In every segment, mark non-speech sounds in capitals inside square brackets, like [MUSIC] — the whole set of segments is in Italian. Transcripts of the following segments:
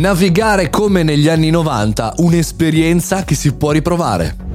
Navigare come negli anni 90, un'esperienza che si può riprovare.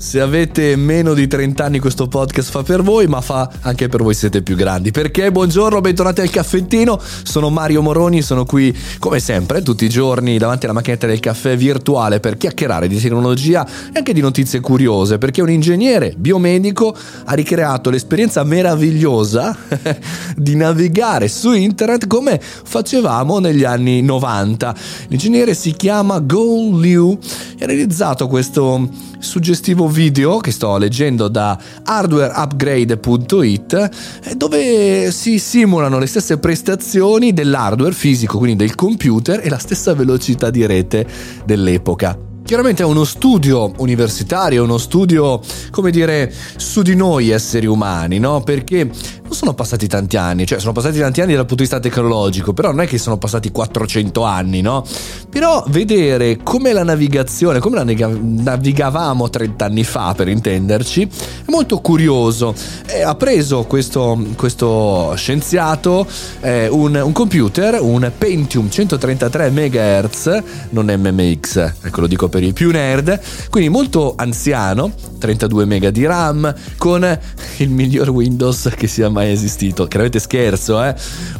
Se avete meno di 30 anni questo podcast fa per voi, ma fa anche per voi siete più grandi. Perché buongiorno, bentornati al caffettino. Sono Mario Moroni, sono qui come sempre tutti i giorni davanti alla macchinetta del caffè virtuale per chiacchierare di tecnologia e anche di notizie curiose, perché un ingegnere biomedico ha ricreato l'esperienza meravigliosa [LAUGHS] di navigare su internet come facevamo negli anni 90. L'ingegnere si chiama Go Liu e ha realizzato questo suggestivo video che sto leggendo da hardwareupgrade.it eh, dove si simulano le stesse prestazioni dell'hardware fisico, quindi del computer e la stessa velocità di rete dell'epoca. Chiaramente è uno studio universitario, uno studio, come dire, su di noi esseri umani, no? Perché non sono passati tanti anni, cioè sono passati tanti anni dal punto di vista tecnologico, però non è che sono passati 400 anni, no? Però vedere come la navigazione, come la navigavamo 30 anni fa, per intenderci, è molto curioso. E ha preso questo, questo scienziato eh, un, un, computer, un Pentium 133 MHz, non MMX, ecco lo dico per i più nerd, quindi molto anziano, 32 MB di RAM, con il miglior Windows che sia mai esistito. Chiaramente scherzo, eh?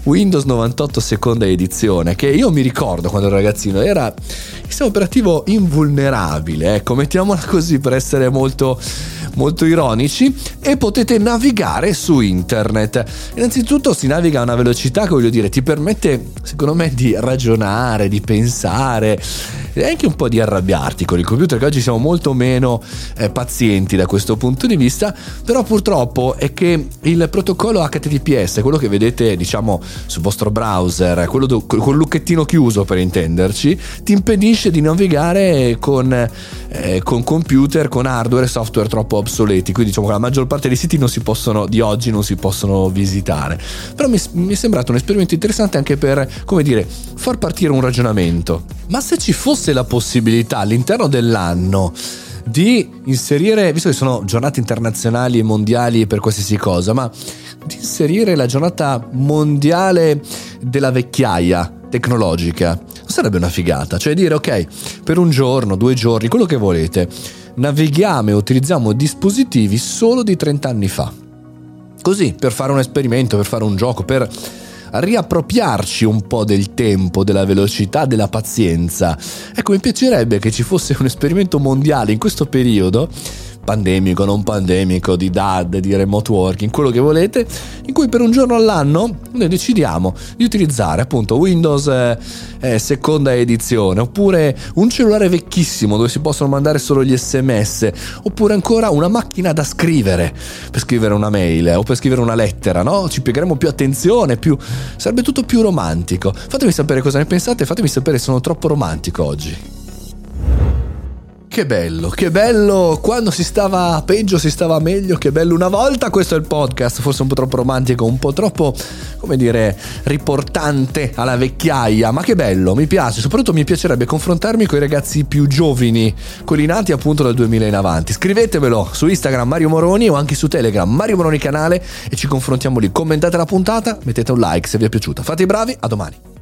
Windows 98 seconda edizione, che io mi ricordo quando ero ragazzino, era il sistema operativo invulnerabile, ecco, mettiamola così per essere molto molto ironici e potete navigare su internet. Innanzitutto si naviga a una velocità che voglio dire ti permette secondo me di ragionare, di pensare e anche un po' di arrabbiarti con il computer che oggi siamo molto meno eh, pazienti da questo punto di vista però purtroppo è che il protocollo HTTPS quello che vedete diciamo sul vostro browser quello do, col lucchettino chiuso per intenderci ti impedisce di navigare con, eh, con computer con hardware e software troppo obsoleti quindi diciamo che la maggior parte dei siti possono, di oggi non si possono visitare però mi, mi è sembrato un esperimento interessante anche per come dire far partire un ragionamento ma se ci fosse la possibilità all'interno dell'anno di inserire, visto che sono giornate internazionali e mondiali per qualsiasi cosa, ma di inserire la giornata mondiale della vecchiaia tecnologica, sarebbe una figata? Cioè dire ok, per un giorno, due giorni, quello che volete, navighiamo e utilizziamo dispositivi solo di 30 anni fa. Così, per fare un esperimento, per fare un gioco, per riappropriarci un po' del tempo, della velocità, della pazienza. Ecco, mi piacerebbe che ci fosse un esperimento mondiale in questo periodo pandemico, non pandemico, di DAD, di remote working, quello che volete, in cui per un giorno all'anno noi decidiamo di utilizzare appunto Windows eh, eh, seconda edizione, oppure un cellulare vecchissimo dove si possono mandare solo gli sms, oppure ancora una macchina da scrivere per scrivere una mail o per scrivere una lettera, no? Ci piegheremo più attenzione, più... sarebbe tutto più romantico. Fatemi sapere cosa ne pensate, fatemi sapere se sono troppo romantico oggi. Che bello, che bello, quando si stava peggio si stava meglio, che bello una volta, questo è il podcast, forse un po' troppo romantico, un po' troppo, come dire, riportante alla vecchiaia, ma che bello, mi piace, soprattutto mi piacerebbe confrontarmi con i ragazzi più giovani, quelli nati appunto dal 2000 in avanti. Scrivetemelo su Instagram Mario Moroni o anche su Telegram Mario Moroni canale e ci confrontiamo lì. Commentate la puntata, mettete un like se vi è piaciuta. Fate i bravi, a domani.